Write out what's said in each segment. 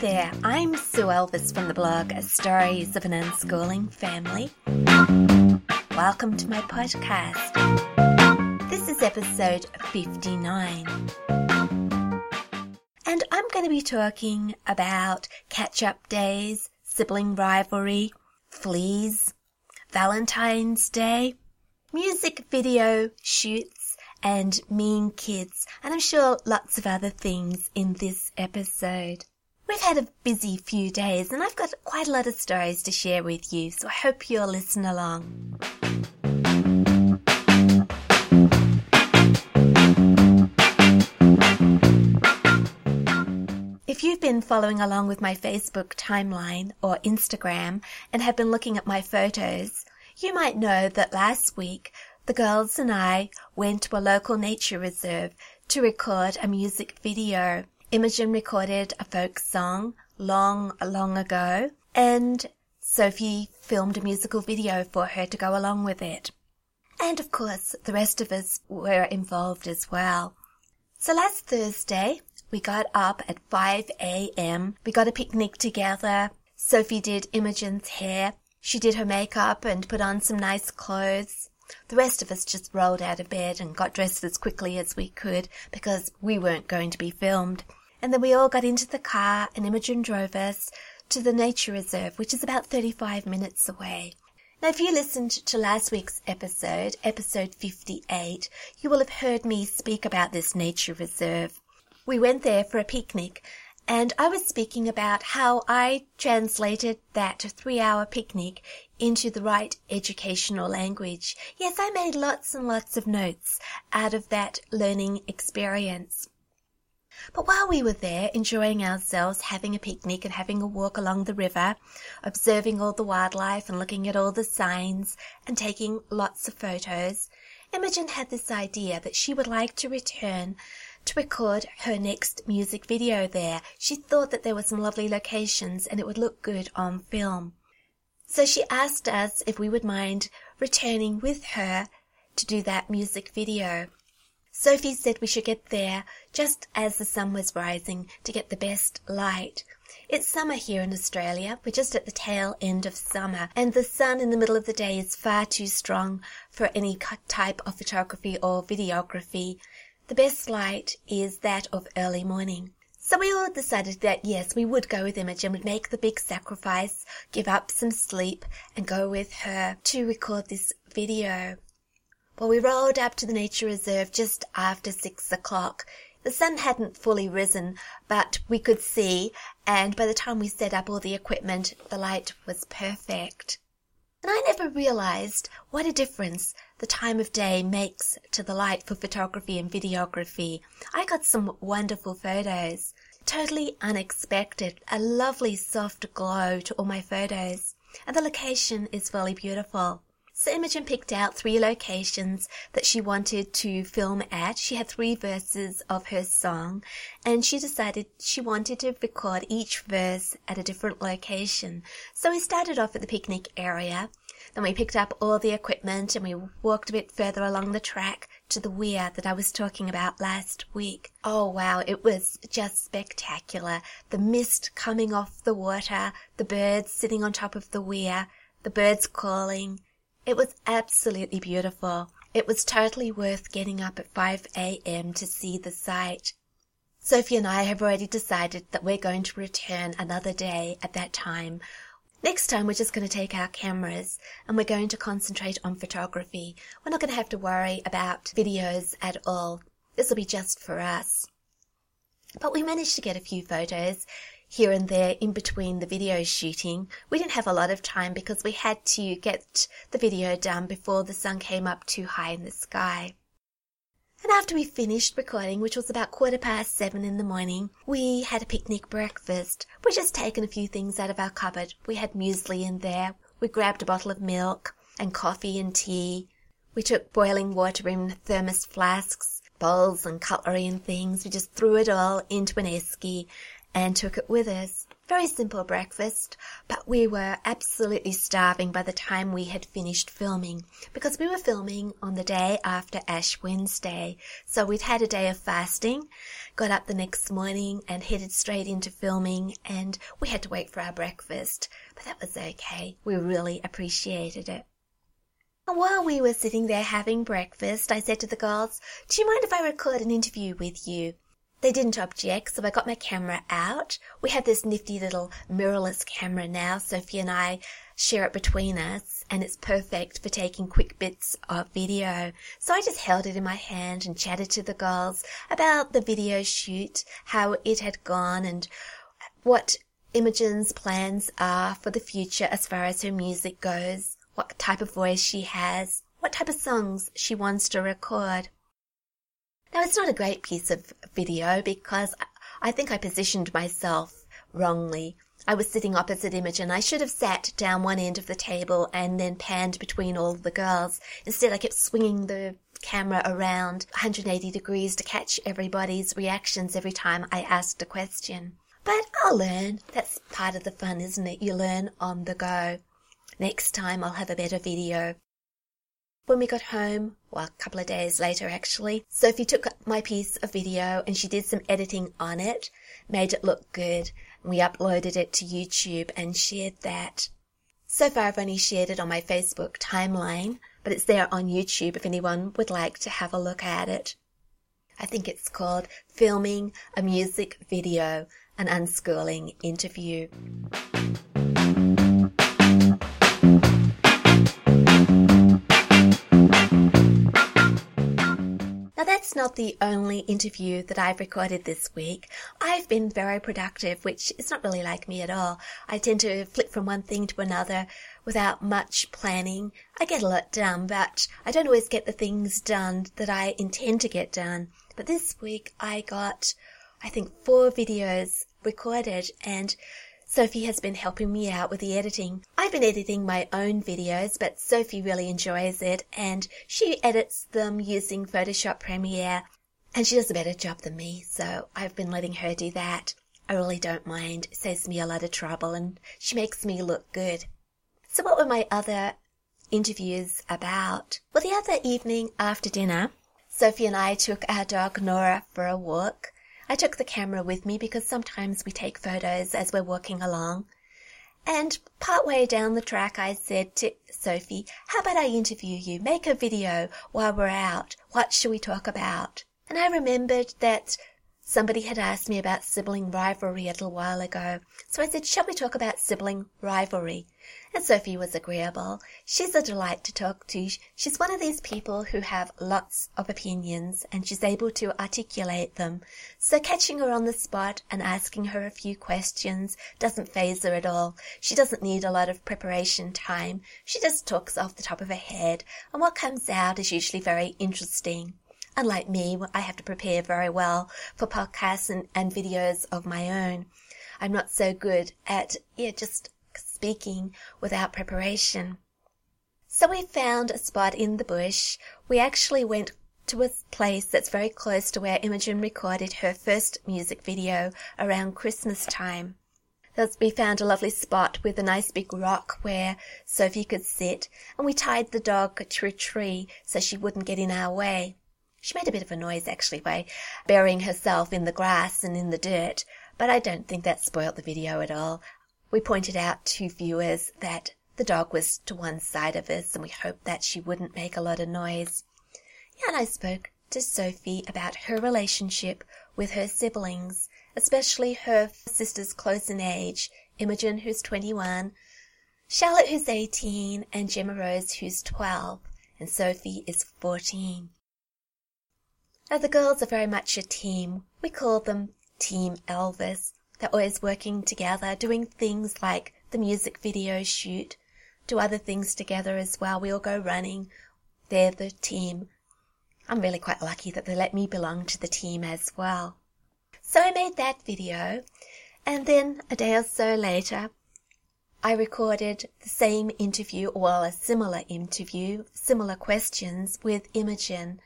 there, I'm Sue Elvis from the blog Stories of an Unschooling Family. Welcome to my podcast. This is episode 59. And I'm going to be talking about catch up days, sibling rivalry, fleas, Valentine's Day, music video shoots, and mean kids, and I'm sure lots of other things in this episode. We've had a busy few days and I've got quite a lot of stories to share with you, so I hope you'll listen along. If you've been following along with my Facebook timeline or Instagram and have been looking at my photos, you might know that last week the girls and I went to a local nature reserve to record a music video Imogen recorded a folk song long, long ago, and Sophie filmed a musical video for her to go along with it. And of course, the rest of us were involved as well. So last Thursday, we got up at 5 a.m. We got a picnic together. Sophie did Imogen's hair. She did her makeup and put on some nice clothes. The rest of us just rolled out of bed and got dressed as quickly as we could because we weren't going to be filmed and then we all got into the car and Imogen drove us to the nature reserve, which is about 35 minutes away. Now, if you listened to last week's episode, episode 58, you will have heard me speak about this nature reserve. We went there for a picnic and I was speaking about how I translated that three hour picnic into the right educational language. Yes, I made lots and lots of notes out of that learning experience. But while we were there, enjoying ourselves, having a picnic and having a walk along the river, observing all the wildlife and looking at all the signs and taking lots of photos, Imogen had this idea that she would like to return to record her next music video there. She thought that there were some lovely locations and it would look good on film. So she asked us if we would mind returning with her to do that music video. Sophie said we should get there just as the sun was rising to get the best light. It's summer here in Australia. We're just at the tail end of summer, and the sun in the middle of the day is far too strong for any type of photography or videography. The best light is that of early morning. So we all decided that yes, we would go with Imogen, and would make the big sacrifice, give up some sleep, and go with her to record this video. Well, we rolled up to the nature reserve just after six o'clock. The sun hadn't fully risen, but we could see, and by the time we set up all the equipment, the light was perfect. And I never realized what a difference the time of day makes to the light for photography and videography. I got some wonderful photos. Totally unexpected. A lovely soft glow to all my photos. And the location is really beautiful. So Imogen picked out three locations that she wanted to film at. She had three verses of her song and she decided she wanted to record each verse at a different location. So we started off at the picnic area. Then we picked up all the equipment and we walked a bit further along the track to the weir that I was talking about last week. Oh wow, it was just spectacular. The mist coming off the water, the birds sitting on top of the weir, the birds calling, it was absolutely beautiful. It was totally worth getting up at 5 a.m. to see the sight. Sophie and I have already decided that we're going to return another day at that time. Next time we're just going to take our cameras and we're going to concentrate on photography. We're not going to have to worry about videos at all. This will be just for us. But we managed to get a few photos here and there in between the video shooting. We didn't have a lot of time because we had to get the video done before the sun came up too high in the sky. And after we finished recording, which was about quarter past seven in the morning, we had a picnic breakfast. We just taken a few things out of our cupboard. We had muesli in there. We grabbed a bottle of milk and coffee and tea. We took boiling water in thermos flasks, bowls and cutlery and things. We just threw it all into an esky and took it with us. Very simple breakfast, but we were absolutely starving by the time we had finished filming because we were filming on the day after Ash Wednesday. So we'd had a day of fasting, got up the next morning and headed straight into filming and we had to wait for our breakfast, but that was okay. We really appreciated it. While we were sitting there having breakfast, I said to the girls, Do you mind if I record an interview with you? They didn't object, so I got my camera out. We have this nifty little mirrorless camera now. Sophie and I share it between us, and it's perfect for taking quick bits of video. So I just held it in my hand and chatted to the girls about the video shoot, how it had gone, and what Imogen's plans are for the future as far as her music goes, what type of voice she has, what type of songs she wants to record. Now, it's not a great piece of video because I think I positioned myself wrongly. I was sitting opposite Imogen. I should have sat down one end of the table and then panned between all the girls. Instead, I kept swinging the camera around 180 degrees to catch everybody's reactions every time I asked a question. But I'll learn. That's part of the fun, isn't it? You learn on the go. Next time I'll have a better video. When we got home, well, a couple of days later actually, Sophie took my piece of video and she did some editing on it, made it look good, we uploaded it to YouTube and shared that. So far I've only shared it on my Facebook timeline, but it's there on YouTube if anyone would like to have a look at it. I think it's called Filming a Music Video, an Unschooling Interview. That's not the only interview that I've recorded this week. I've been very productive, which is not really like me at all. I tend to flip from one thing to another without much planning. I get a lot done, but I don't always get the things done that I intend to get done. But this week I got, I think, four videos recorded and Sophie has been helping me out with the editing. I've been editing my own videos, but Sophie really enjoys it and she edits them using Photoshop Premiere and she does a better job than me, so I've been letting her do that. I really don't mind. It saves me a lot of trouble and she makes me look good. So what were my other interviews about? Well, the other evening after dinner, Sophie and I took our dog Nora for a walk. I took the camera with me because sometimes we take photos as we're walking along. And partway down the track, I said to Sophie, how about I interview you? Make a video while we're out. What shall we talk about? And I remembered that Somebody had asked me about sibling rivalry a little while ago, so I said, shall we talk about sibling rivalry? And Sophie was agreeable. She's a delight to talk to. She's one of these people who have lots of opinions and she's able to articulate them. So catching her on the spot and asking her a few questions doesn't faze her at all. She doesn't need a lot of preparation time. She just talks off the top of her head and what comes out is usually very interesting. Unlike me, I have to prepare very well for podcasts and, and videos of my own. I'm not so good at, yeah, just speaking without preparation. So we found a spot in the bush. We actually went to a place that's very close to where Imogen recorded her first music video around Christmas time. We found a lovely spot with a nice big rock where Sophie could sit, and we tied the dog to a tree so she wouldn't get in our way. She made a bit of a noise actually by burying herself in the grass and in the dirt, but I don't think that spoilt the video at all. We pointed out to viewers that the dog was to one side of us and we hoped that she wouldn't make a lot of noise. And I spoke to Sophie about her relationship with her siblings, especially her sisters close in age, Imogen who's 21, Charlotte who's 18, and Gemma Rose who's 12, and Sophie is 14. Now the girls are very much a team. We call them Team Elvis. They're always working together, doing things like the music video shoot, do other things together as well. We all go running. They're the team. I'm really quite lucky that they let me belong to the team as well. So I made that video, and then a day or so later, I recorded the same interview, or a similar interview, similar questions with Imogen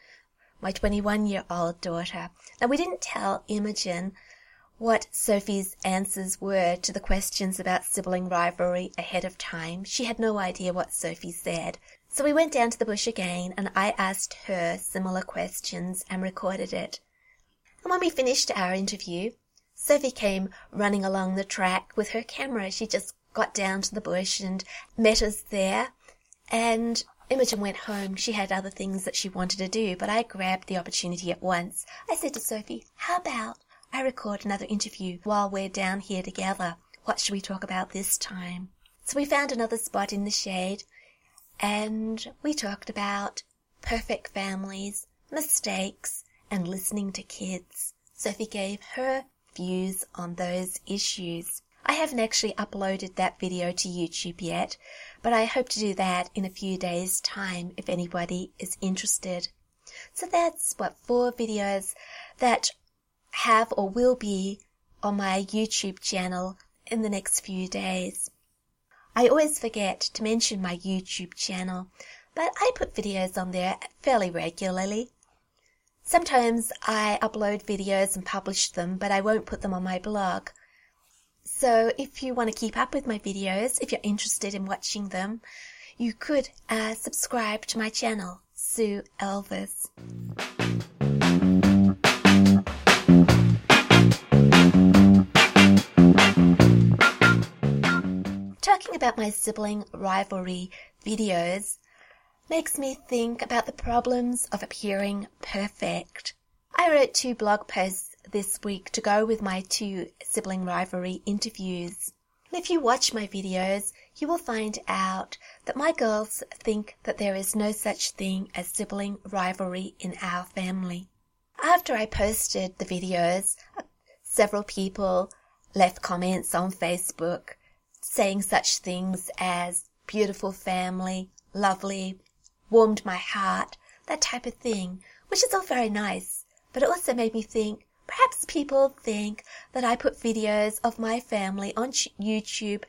my 21 year old daughter. Now, we didn't tell Imogen what Sophie's answers were to the questions about sibling rivalry ahead of time. She had no idea what Sophie said. So we went down to the bush again and I asked her similar questions and recorded it. And when we finished our interview, Sophie came running along the track with her camera. She just got down to the bush and met us there. And Imogen went home. She had other things that she wanted to do, but I grabbed the opportunity at once. I said to Sophie, how about I record another interview while we're down here together. What should we talk about this time? So we found another spot in the shade and we talked about perfect families, mistakes, and listening to kids. Sophie gave her views on those issues. I haven't actually uploaded that video to YouTube yet, but I hope to do that in a few days' time if anybody is interested. So that's what four videos that have or will be on my YouTube channel in the next few days. I always forget to mention my YouTube channel, but I put videos on there fairly regularly. Sometimes I upload videos and publish them, but I won't put them on my blog. So if you want to keep up with my videos, if you're interested in watching them, you could uh, subscribe to my channel, Sue Elvis. Talking about my sibling rivalry videos makes me think about the problems of appearing perfect. I wrote two blog posts this week to go with my two sibling rivalry interviews. If you watch my videos, you will find out that my girls think that there is no such thing as sibling rivalry in our family. After I posted the videos, several people left comments on Facebook saying such things as beautiful family, lovely, warmed my heart, that type of thing, which is all very nice. But it also made me think perhaps people think that I put videos of my family on YouTube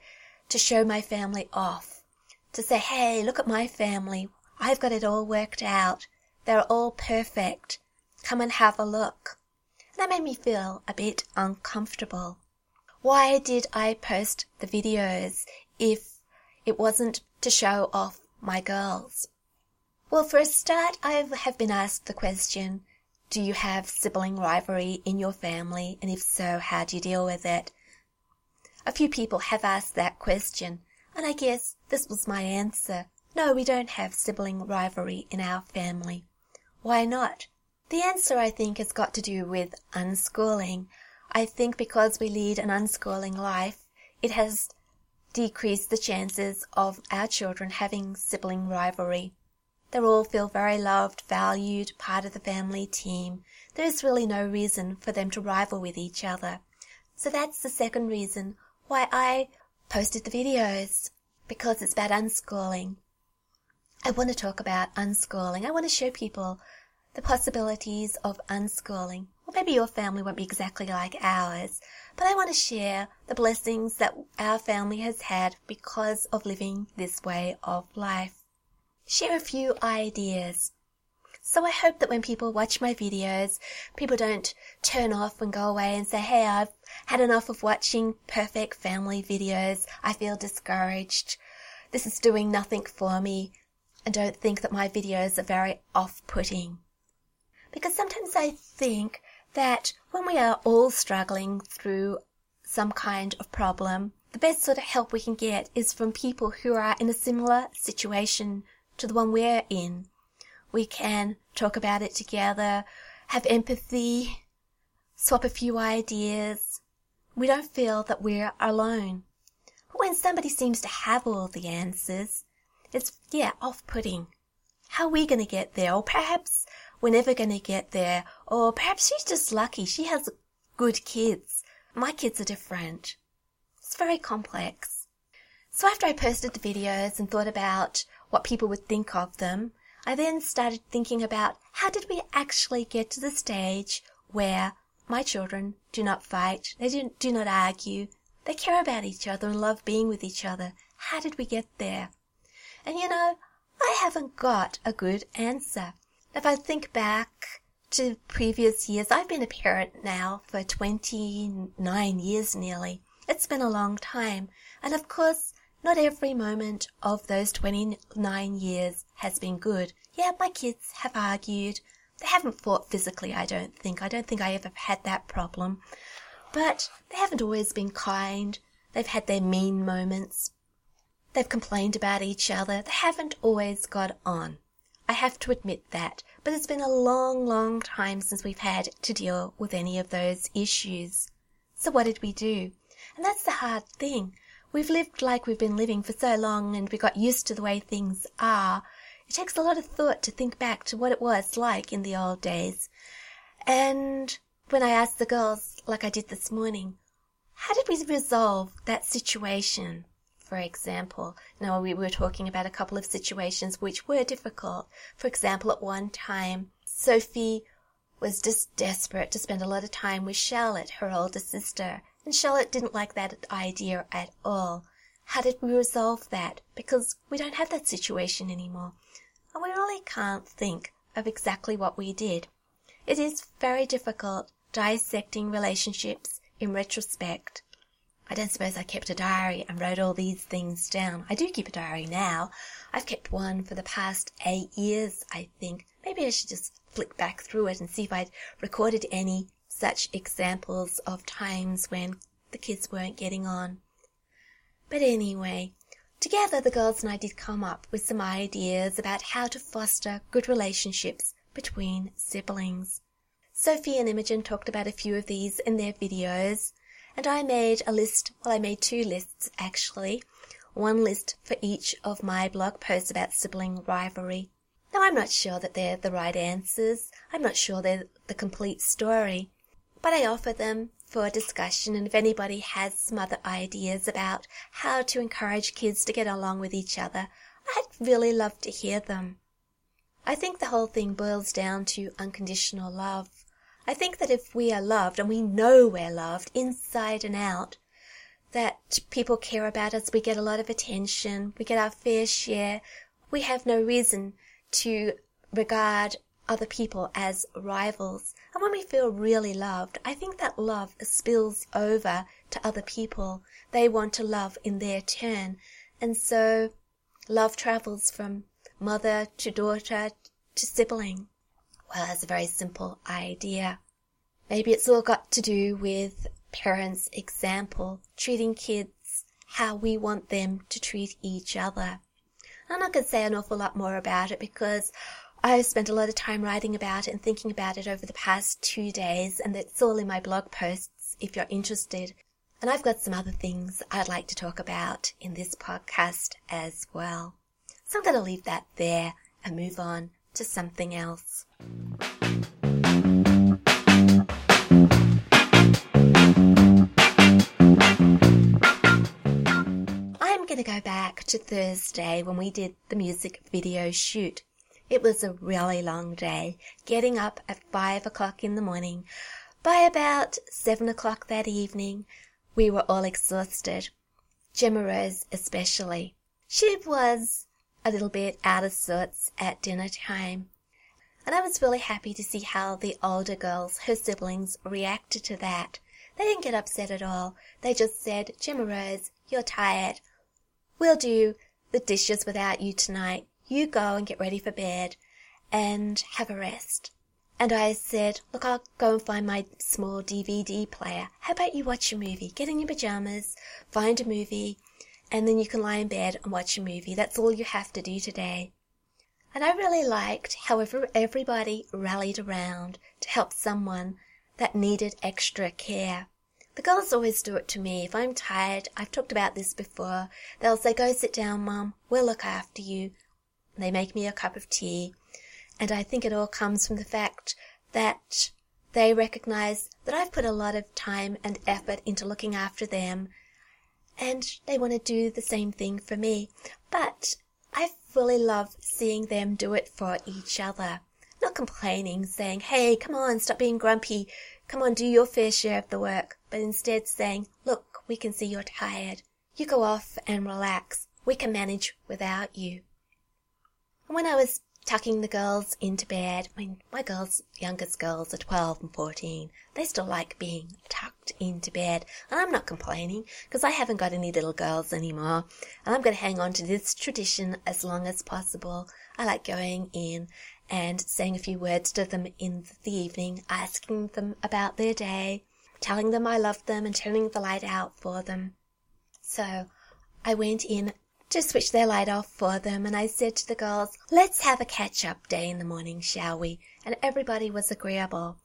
to show my family off. To say, hey, look at my family. I've got it all worked out. They're all perfect. Come and have a look. And that made me feel a bit uncomfortable. Why did I post the videos if it wasn't to show off my girls? Well, for a start, I have been asked the question, do you have sibling rivalry in your family? And if so, how do you deal with it? A few people have asked that question, and I guess this was my answer. No, we don't have sibling rivalry in our family. Why not? The answer, I think, has got to do with unschooling. I think because we lead an unschooling life, it has decreased the chances of our children having sibling rivalry. They all feel very loved, valued, part of the family team. There is really no reason for them to rival with each other. So that's the second reason why I posted the videos, because it's about unschooling. I want to talk about unschooling. I want to show people the possibilities of unschooling. Well, maybe your family won't be exactly like ours, but I want to share the blessings that our family has had because of living this way of life. Share a few ideas. So I hope that when people watch my videos, people don't turn off and go away and say, hey, I've had enough of watching perfect family videos. I feel discouraged. This is doing nothing for me. And don't think that my videos are very off-putting. Because sometimes I think that when we are all struggling through some kind of problem, the best sort of help we can get is from people who are in a similar situation to the one we're in. We can talk about it together, have empathy, swap a few ideas. We don't feel that we're alone. But when somebody seems to have all the answers, it's, yeah, off-putting. How are we going to get there? Or perhaps we're never going to get there. Or perhaps she's just lucky. She has good kids. My kids are different. It's very complex. So after I posted the videos and thought about what people would think of them, I then started thinking about how did we actually get to the stage where my children do not fight, they do, do not argue, they care about each other and love being with each other. How did we get there? And you know, I haven't got a good answer. If I think back to previous years, I've been a parent now for 29 years nearly. It's been a long time. And of course, not every moment of those 29 years has been good. Yeah, my kids have argued. They haven't fought physically, I don't think. I don't think I ever had that problem. But they haven't always been kind. They've had their mean moments. They've complained about each other. They haven't always got on. I have to admit that. But it's been a long, long time since we've had to deal with any of those issues. So what did we do? And that's the hard thing. We've lived like we've been living for so long and we got used to the way things are. It takes a lot of thought to think back to what it was like in the old days. And when I asked the girls, like I did this morning, how did we resolve that situation? For example, now we were talking about a couple of situations which were difficult. For example, at one time, Sophie was just desperate to spend a lot of time with Charlotte, her older sister, and Charlotte didn't like that idea at all. How did we resolve that? Because we don't have that situation anymore. And we really can't think of exactly what we did. It is very difficult dissecting relationships in retrospect. I don't suppose I kept a diary and wrote all these things down. I do keep a diary now. I've kept one for the past eight years, I think. Maybe I should just flick back through it and see if I'd recorded any such examples of times when the kids weren't getting on. But anyway, together the girls and I did come up with some ideas about how to foster good relationships between siblings. Sophie and Imogen talked about a few of these in their videos, and I made a list, well, I made two lists actually. One list for each of my blog posts about sibling rivalry. Now, I'm not sure that they're the right answers. I'm not sure they're the complete story. But I offer them for discussion, and if anybody has some other ideas about how to encourage kids to get along with each other, I'd really love to hear them. I think the whole thing boils down to unconditional love. I think that if we are loved and we know we're loved inside and out, that people care about us, we get a lot of attention, we get our fair share, we have no reason to regard other people as rivals. And when we feel really loved, I think that love spills over to other people. They want to love in their turn. And so love travels from mother to daughter to sibling. Well, that's a very simple idea. Maybe it's all got to do with parents' example, treating kids how we want them to treat each other. And going to say an awful lot more about it because I've spent a lot of time writing about it and thinking about it over the past two days, and it's all in my blog posts if you're interested. And I've got some other things I'd like to talk about in this podcast as well. So I'm going to leave that there and move on to something else. I'm going to go back to Thursday when we did the music video shoot. It was a really long day, getting up at five o'clock in the morning. By about seven o'clock that evening, we were all exhausted. Gemma Rose especially. She was a little bit out of sorts at dinner time. And I was really happy to see how the older girls, her siblings, reacted to that. They didn't get upset at all. They just said, Gemma Rose, you're tired. We'll do the dishes without you tonight. You go and get ready for bed and have a rest. And I said, look, I'll go and find my small DVD player. How about you watch a movie? Get in your pajamas, find a movie, and then you can lie in bed and watch a movie. That's all you have to do today. And I really liked how everybody rallied around to help someone that needed extra care. The girls always do it to me. If I'm tired, I've talked about this before, they'll say, go sit down, mum, we'll look after you. They make me a cup of tea. And I think it all comes from the fact that they recognize that I've put a lot of time and effort into looking after them and they want to do the same thing for me. But I fully love seeing them do it for each other. Not complaining, saying, hey, come on, stop being grumpy. Come on, do your fair share of the work. But instead saying, look, we can see you're tired. You go off and relax. We can manage without you. When I was tucking the girls into bed. Mean, my girls, youngest girls are 12 and 14. They still like being tucked into bed. And I'm not complaining because I haven't got any little girls anymore. And I'm going to hang on to this tradition as long as possible. I like going in and saying a few words to them in the evening, asking them about their day, telling them I love them and turning the light out for them. So I went in to switch their light off for them and I said to the girls, let's have a catch up day in the morning, shall we? And everybody was agreeable.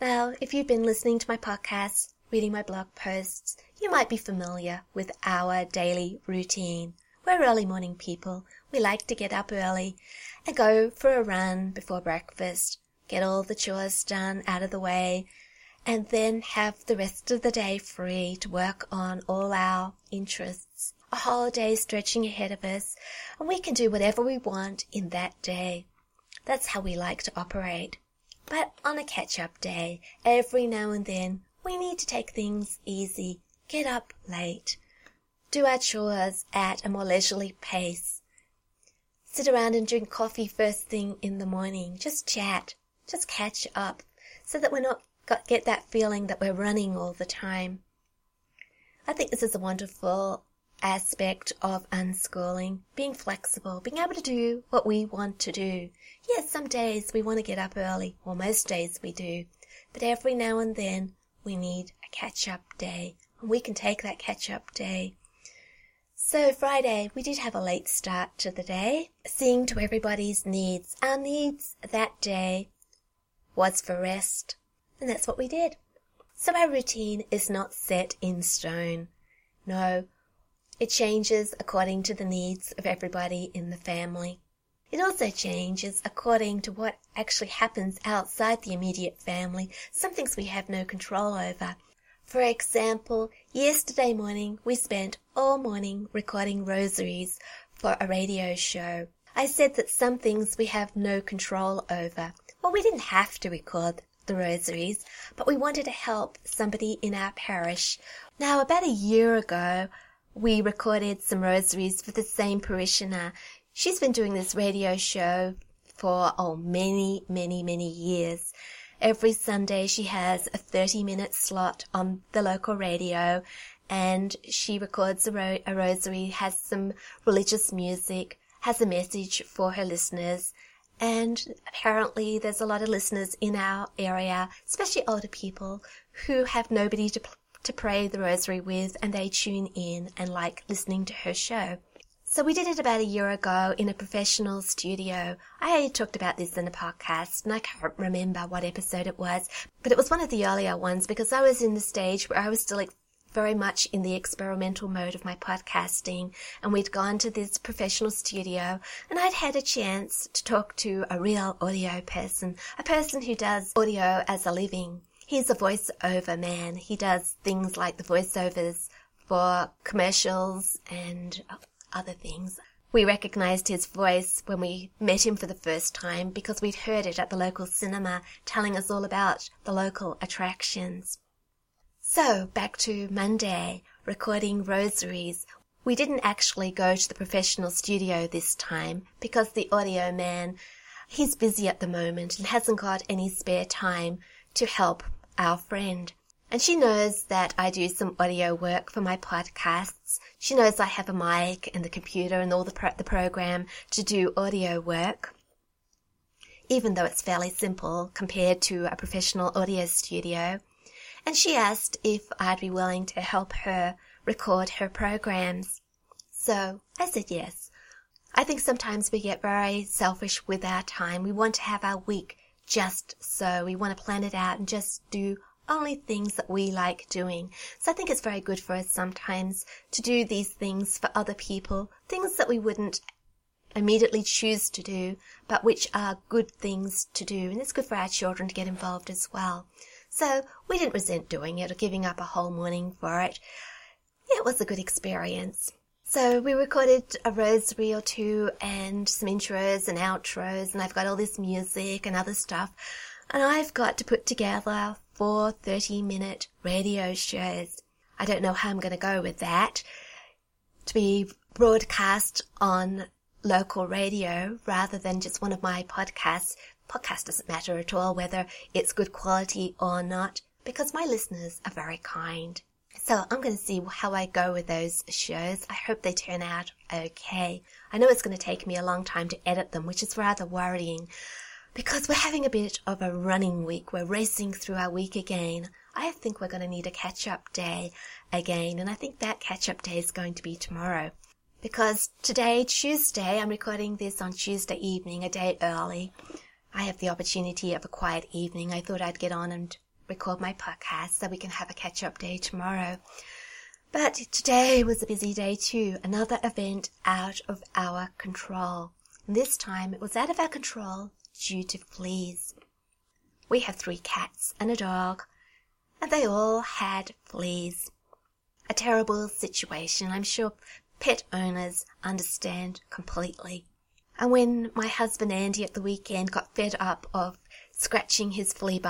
Now, if you've been listening to my podcast, reading my blog posts, you might be familiar with our daily routine. We're early morning people. We like to get up early and go for a run before breakfast, get all the chores done out of the way, and then have the rest of the day free to work on all our interests. A holiday stretching ahead of us, and we can do whatever we want in that day. That's how we like to operate. But on a catch up day, every now and then, we need to take things easy, get up late, do our chores at a more leisurely pace, sit around and drink coffee first thing in the morning, just chat, just catch up, so that we're not got, get that feeling that we're running all the time. I think this is a wonderful aspect of unschooling, being flexible, being able to do what we want to do. Yes, some days we want to get up early, or most days we do, but every now and then we need a catch up day, and we can take that catch up day. So Friday, we did have a late start to the day, seeing to everybody's needs. Our needs that day was for rest, and that's what we did. So our routine is not set in stone. No, it changes according to the needs of everybody in the family. It also changes according to what actually happens outside the immediate family, some things we have no control over. For example, yesterday morning we spent all morning recording rosaries for a radio show. I said that some things we have no control over. Well, we didn't have to record the rosaries, but we wanted to help somebody in our parish. Now, about a year ago, we recorded some rosaries for the same parishioner. She's been doing this radio show for, oh, many, many, many years. Every Sunday she has a 30 minute slot on the local radio and she records a, ro- a rosary, has some religious music, has a message for her listeners, and apparently there's a lot of listeners in our area, especially older people, who have nobody to, to pray the rosary with and they tune in and like listening to her show. So we did it about a year ago in a professional studio. I talked about this in a podcast and I can't remember what episode it was, but it was one of the earlier ones because I was in the stage where I was still very much in the experimental mode of my podcasting and we'd gone to this professional studio and I'd had a chance to talk to a real audio person, a person who does audio as a living. He's a voiceover man. He does things like the voiceovers for commercials and other things. We recognized his voice when we met him for the first time because we'd heard it at the local cinema telling us all about the local attractions. So back to Monday, recording rosaries. We didn't actually go to the professional studio this time because the audio man, he's busy at the moment and hasn't got any spare time to help our friend. And she knows that I do some audio work for my podcasts. She knows I have a mic and the computer and all the, pro- the program to do audio work. Even though it's fairly simple compared to a professional audio studio and she asked if I'd be willing to help her record her programs. So I said yes. I think sometimes we get very selfish with our time. We want to have our week just so. We want to plan it out and just do only things that we like doing. So I think it's very good for us sometimes to do these things for other people, things that we wouldn't immediately choose to do, but which are good things to do. And it's good for our children to get involved as well. So we didn't resent doing it or giving up a whole morning for it. It was a good experience. So we recorded a rosary or two and some intros and outros and I've got all this music and other stuff. And I've got to put together four 30 minute radio shows. I don't know how I'm going to go with that. To be broadcast on local radio rather than just one of my podcasts. Podcast doesn't matter at all whether it's good quality or not because my listeners are very kind. So I'm going to see how I go with those shows. I hope they turn out okay. I know it's going to take me a long time to edit them, which is rather worrying because we're having a bit of a running week. We're racing through our week again. I think we're going to need a catch up day again, and I think that catch up day is going to be tomorrow. Because today, Tuesday, I'm recording this on Tuesday evening, a day early. I have the opportunity of a quiet evening. I thought I'd get on and record my podcast so we can have a catch up day tomorrow. But today was a busy day too. Another event out of our control. This time it was out of our control due to fleas. We have three cats and a dog, and they all had fleas. A terrible situation. I'm sure pet owners understand completely. And when my husband Andy at the weekend got fed up of scratching his flea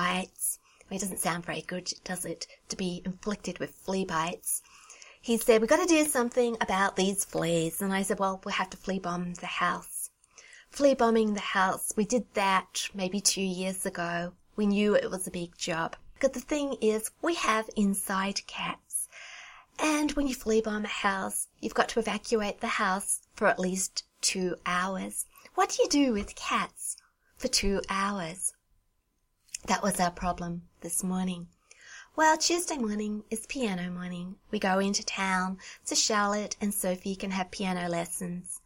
bites, it doesn't sound very good, does it, to be inflicted with flea bites. He said, we've got to do something about these fleas. And I said, well, we'll have to flea bomb the house. Flea bombing the house, we did that maybe two years ago. We knew it was a big job. But the thing is, we have inside cats. And when you flea bomb a house, you've got to evacuate the house for at least two hours. What do you do with cats for two hours? That was our problem this morning. Well, Tuesday morning is piano morning. We go into town so Charlotte and Sophie can have piano lessons.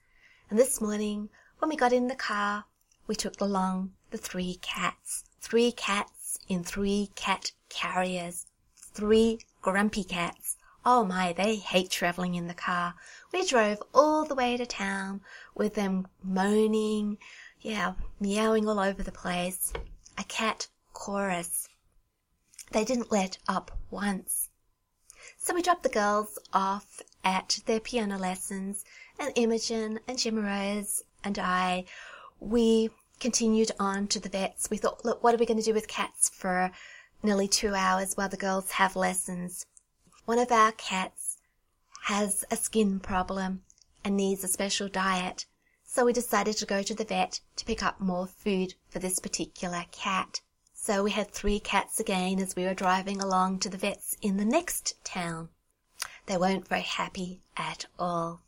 And this morning, when we got in the car, we took along the three cats. Three cats in three cat carriers. Three grumpy cats. Oh my, they hate traveling in the car. We drove all the way to town with them moaning, yeah, meowing all over the place. A cat chorus. They didn't let up once. So we dropped the girls off at their piano lessons, and Imogen and Gemma Rose and I, we continued on to the vets. We thought, look, what are we going to do with cats for nearly two hours while the girls have lessons? One of our cats has a skin problem and needs a special diet. So we decided to go to the vet to pick up more food for this particular cat. So we had three cats again as we were driving along to the vets in the next town. They weren't very happy at all.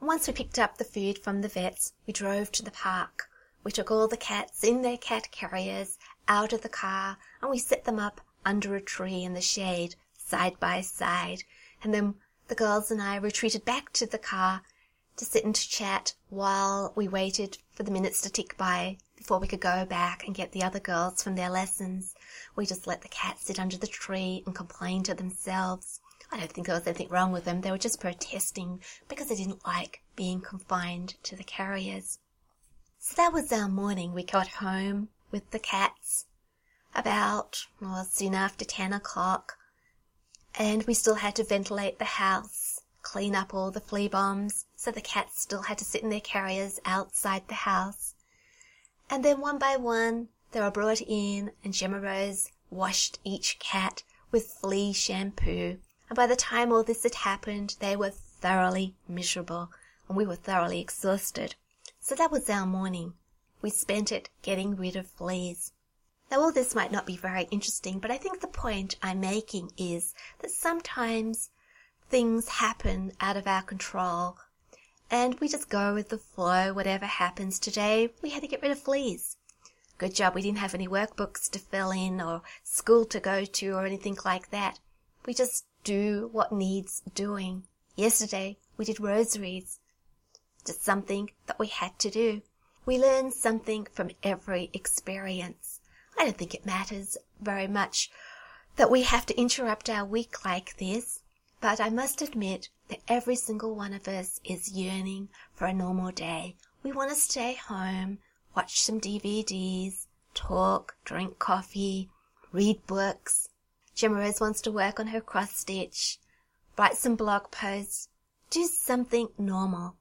Once we picked up the food from the vets, we drove to the park. We took all the cats in their cat carriers out of the car and we set them up under a tree in the shade, side by side. And then the girls and I retreated back to the car to sit and to chat while we waited for the minutes to tick by before we could go back and get the other girls from their lessons. We just let the cats sit under the tree and complain to themselves. I don't think there was anything wrong with them. They were just protesting because they didn't like being confined to the carriers. So that was our morning. We got home with the cats about, well, soon after 10 o'clock. And we still had to ventilate the house, clean up all the flea bombs, so the cats still had to sit in their carriers outside the house. And then one by one, they were brought in and Gemma Rose washed each cat with flea shampoo. And by the time all this had happened, they were thoroughly miserable and we were thoroughly exhausted. So that was our morning. We spent it getting rid of fleas. Now all this might not be very interesting, but I think the point I'm making is that sometimes things happen out of our control and we just go with the flow, whatever happens. Today, we had to get rid of fleas. Good job we didn't have any workbooks to fill in or school to go to or anything like that. We just do what needs doing. Yesterday, we did rosaries. Just something that we had to do. We learn something from every experience. I don't think it matters very much that we have to interrupt our week like this, but I must admit that every single one of us is yearning for a normal day. We want to stay home, watch some DVDs, talk, drink coffee, read books. Gemma Rose wants to work on her cross stitch, write some blog posts, do something normal.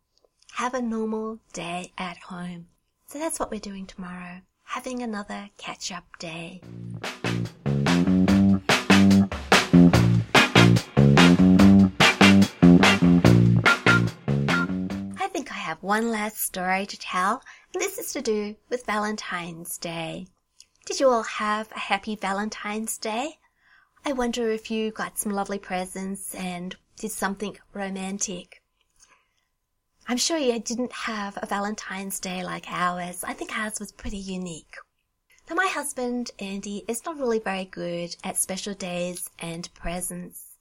Have a normal day at home. So that's what we're doing tomorrow. Having another catch up day. Have one last story to tell, and this is to do with Valentine's Day. Did you all have a happy Valentine's Day? I wonder if you got some lovely presents and did something romantic. I'm sure you didn't have a Valentine's Day like ours. I think ours was pretty unique. Now, my husband, Andy, is not really very good at special days and presents.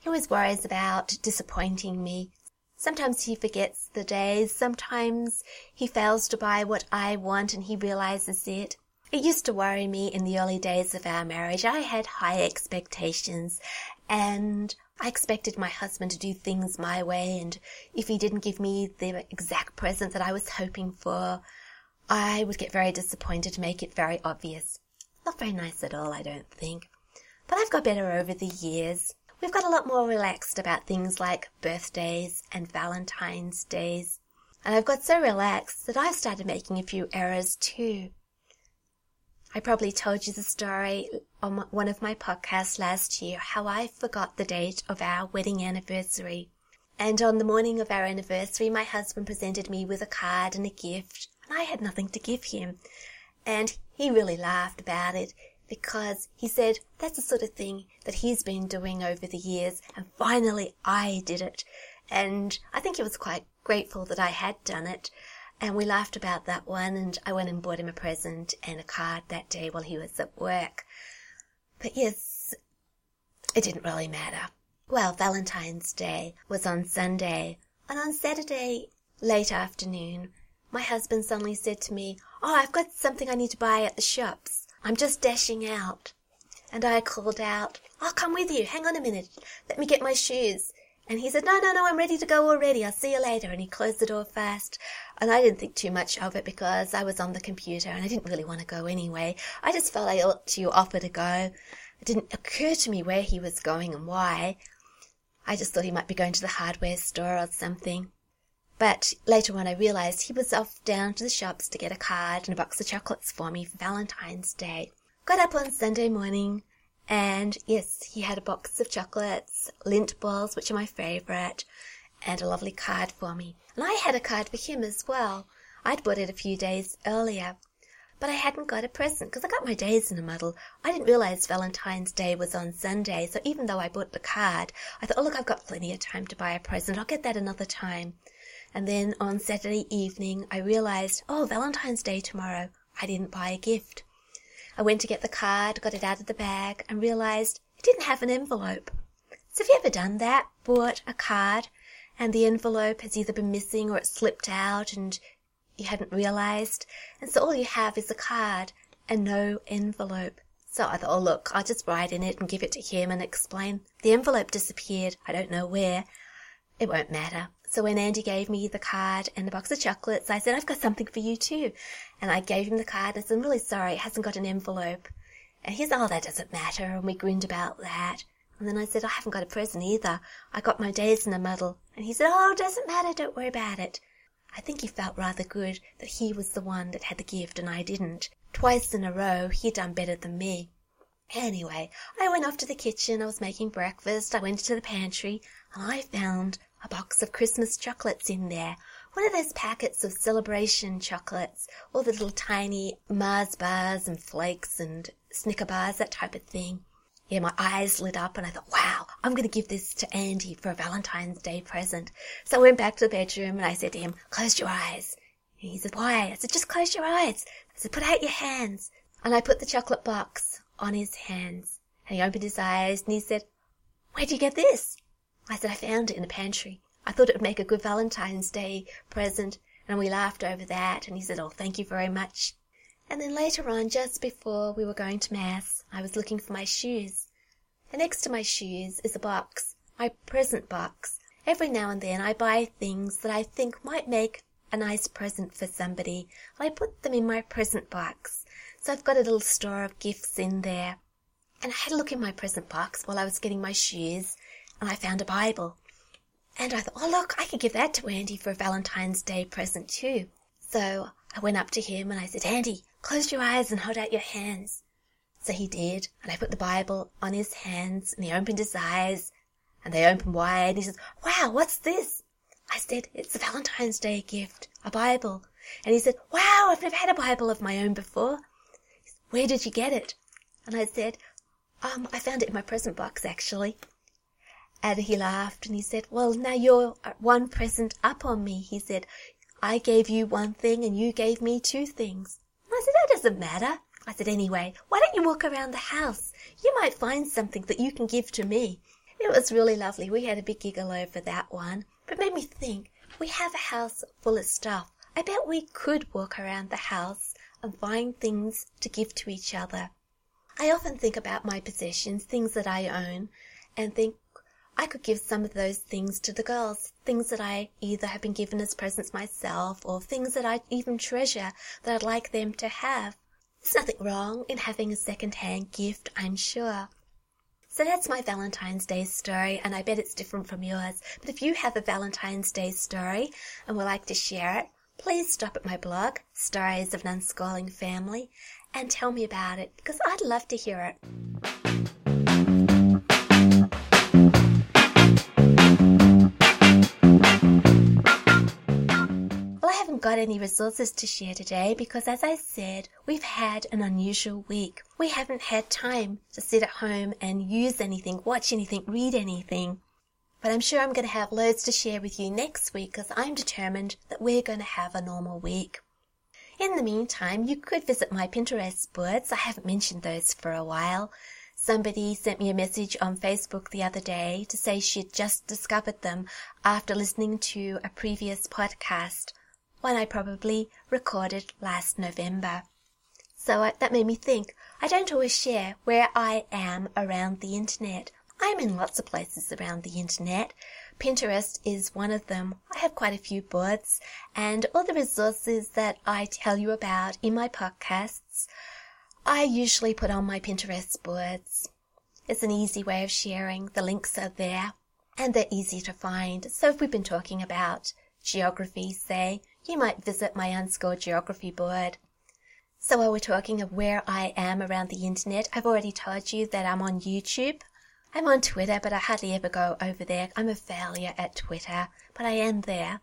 He always worries about disappointing me. Sometimes he forgets the days. Sometimes he fails to buy what I want and he realizes it. It used to worry me in the early days of our marriage. I had high expectations and I expected my husband to do things my way. And if he didn't give me the exact present that I was hoping for, I would get very disappointed make it very obvious. Not very nice at all, I don't think. But I've got better over the years. We've got a lot more relaxed about things like birthdays and Valentine's days. And I've got so relaxed that I've started making a few errors too. I probably told you the story on one of my podcasts last year how I forgot the date of our wedding anniversary. And on the morning of our anniversary, my husband presented me with a card and a gift, and I had nothing to give him. And he really laughed about it because he said that's the sort of thing that he's been doing over the years, and finally I did it. And I think he was quite grateful that I had done it. And we laughed about that one, and I went and bought him a present and a card that day while he was at work. But yes, it didn't really matter. Well, Valentine's Day was on Sunday, and on Saturday, late afternoon, my husband suddenly said to me, Oh, I've got something I need to buy at the shops. I'm just dashing out. And I called out, I'll come with you. Hang on a minute. Let me get my shoes. And he said, No, no, no, I'm ready to go already. I'll see you later. And he closed the door fast. And I didn't think too much of it because I was on the computer and I didn't really want to go anyway. I just felt I ought to offer to go. It didn't occur to me where he was going and why. I just thought he might be going to the hardware store or something. But later on I realized he was off down to the shops to get a card and a box of chocolates for me for Valentine's Day. Got up on Sunday morning and yes, he had a box of chocolates, Lindt balls, which are my favourite, and a lovely card for me. And I had a card for him as well. I'd bought it a few days earlier. But I hadn't got a present because I got my days in a muddle. I didn't realize Valentine's Day was on Sunday, so even though I bought the card, I thought, oh look, I've got plenty of time to buy a present. I'll get that another time. And then on Saturday evening, I realized, oh, Valentine's Day tomorrow. I didn't buy a gift. I went to get the card, got it out of the bag, and realized it didn't have an envelope. So have you ever done that? Bought a card, and the envelope has either been missing or it slipped out and you hadn't realized? And so all you have is a card and no envelope. So I thought, oh look, I'll just write in it and give it to him and explain. The envelope disappeared. I don't know where. It won't matter. So when Andy gave me the card and the box of chocolates, I said, I've got something for you too. And I gave him the card and said, I'm really sorry, it hasn't got an envelope. And he said, oh, that doesn't matter. And we grinned about that. And then I said, I haven't got a present either. I got my days in a muddle. And he said, oh, it doesn't matter, don't worry about it. I think he felt rather good that he was the one that had the gift and I didn't. Twice in a row, he'd done better than me. Anyway, I went off to the kitchen, I was making breakfast, I went to the pantry, and I found a box of Christmas chocolates in there. One of those packets of celebration chocolates, all the little tiny Mars bars and flakes and Snicker bars, that type of thing. Yeah, my eyes lit up and I thought, wow, I'm going to give this to Andy for a Valentine's Day present. So I went back to the bedroom and I said to him, close your eyes. And he said, why? I said, just close your eyes. I said, put out your hands. And I put the chocolate box on his hands. And he opened his eyes and he said, where'd you get this? I said I found it in the pantry. I thought it would make a good Valentine's Day present, and we laughed over that, and he said, Oh, thank you very much. And then later on, just before we were going to Mass, I was looking for my shoes. And next to my shoes is a box, my present box. Every now and then I buy things that I think might make a nice present for somebody. I put them in my present box. So I've got a little store of gifts in there. And I had a look in my present box while I was getting my shoes, and I found a Bible. And I thought, oh, look, I could give that to Andy for a Valentine's Day present too. So I went up to him and I said, Andy, close your eyes and hold out your hands. So he did, and I put the Bible on his hands, and he opened his eyes, and they opened wide, and he says, Wow, what's this? I said, It's a Valentine's Day gift, a Bible. And he said, Wow, I've never had a Bible of my own before. Said, Where did you get it? And I said, Um, I found it in my present box, actually. And he laughed and he said, Well, now you're one present up on me. He said, I gave you one thing and you gave me two things. I said, That doesn't matter. I said, Anyway, why don't you walk around the house? You might find something that you can give to me. It was really lovely. We had a big giggle over that one. But made me think, we have a house full of stuff. I bet we could walk around the house and find things to give to each other. I often think about my possessions, things that I own, and think I could give some of those things to the girls, things that I either have been given as presents myself or things that I even treasure that I'd like them to have. There's nothing wrong in having a second-hand gift, I'm sure. So that's my Valentine's Day story, and I bet it's different from yours. But if you have a Valentine's Day story and would like to share it, please stop at my blog, Stories of an Unschooling Family, and tell me about it because I'd love to hear it. Got any resources to share today because, as I said, we've had an unusual week. We haven't had time to sit at home and use anything, watch anything, read anything. But I'm sure I'm going to have loads to share with you next week because I'm determined that we're going to have a normal week. In the meantime, you could visit my Pinterest boards. I haven't mentioned those for a while. Somebody sent me a message on Facebook the other day to say she'd just discovered them after listening to a previous podcast, one I probably recorded last November. So I, that made me think, I don't always share where I am around the internet. I'm in lots of places around the internet. Pinterest is one of them. I have quite a few boards and all the resources that I tell you about in my podcasts I usually put on my Pinterest boards. It's an easy way of sharing. The links are there and they're easy to find. So if we've been talking about geography, say, you might visit my unscored geography board. So while we're talking of where I am around the internet, I've already told you that I'm on YouTube. I'm on Twitter, but I hardly ever go over there. I'm a failure at Twitter, but I am there.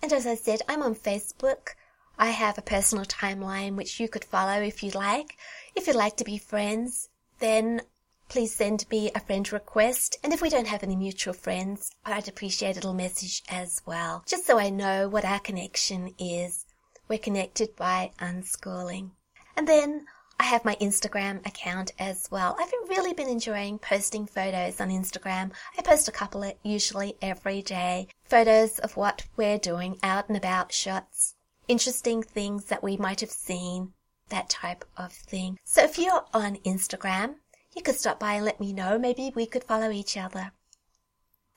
And as I said, I'm on Facebook. I have a personal timeline which you could follow if you'd like. If you'd like to be friends, then please send me a friend request. And if we don't have any mutual friends, I'd appreciate a little message as well, just so I know what our connection is. We're connected by unschooling. And then I have my Instagram account as well. I've really been enjoying posting photos on Instagram. I post a couple usually every day. Photos of what we're doing, out and about shots interesting things that we might have seen, that type of thing. So if you're on Instagram, you could stop by and let me know. Maybe we could follow each other.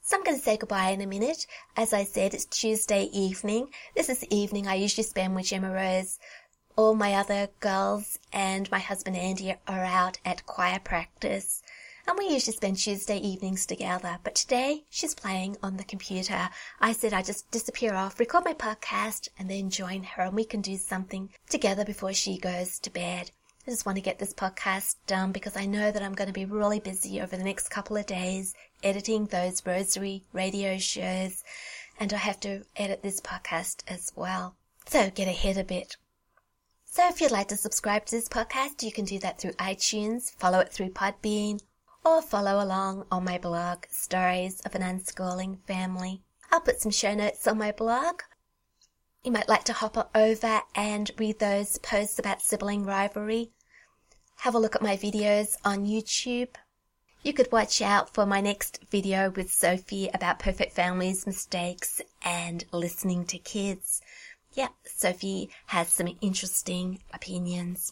So I'm going to say goodbye in a minute. As I said, it's Tuesday evening. This is the evening I usually spend with Gemma Rose. All my other girls and my husband Andy are out at choir practice and we usually spend Tuesday evenings together. But today she's playing on the computer. I said I'd just disappear off, record my podcast, and then join her, and we can do something together before she goes to bed. I just want to get this podcast done because I know that I'm going to be really busy over the next couple of days editing those rosary radio shows, and I have to edit this podcast as well. So get ahead a bit. So if you'd like to subscribe to this podcast, you can do that through iTunes, follow it through Podbean, or follow along on my blog, Stories of an Unschooling Family. I'll put some show notes on my blog. You might like to hop over and read those posts about sibling rivalry. Have a look at my videos on YouTube. You could watch out for my next video with Sophie about perfect families, mistakes, and listening to kids. Yeah, Sophie has some interesting opinions.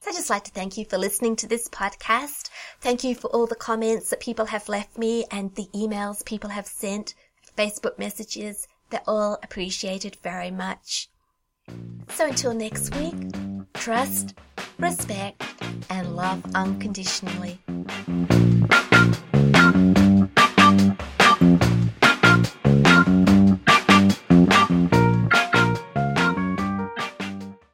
So I'd just like to thank you for listening to this podcast. Thank you for all the comments that people have left me and the emails people have sent, Facebook messages. They're all appreciated very much. So until next week, trust, respect, and love unconditionally.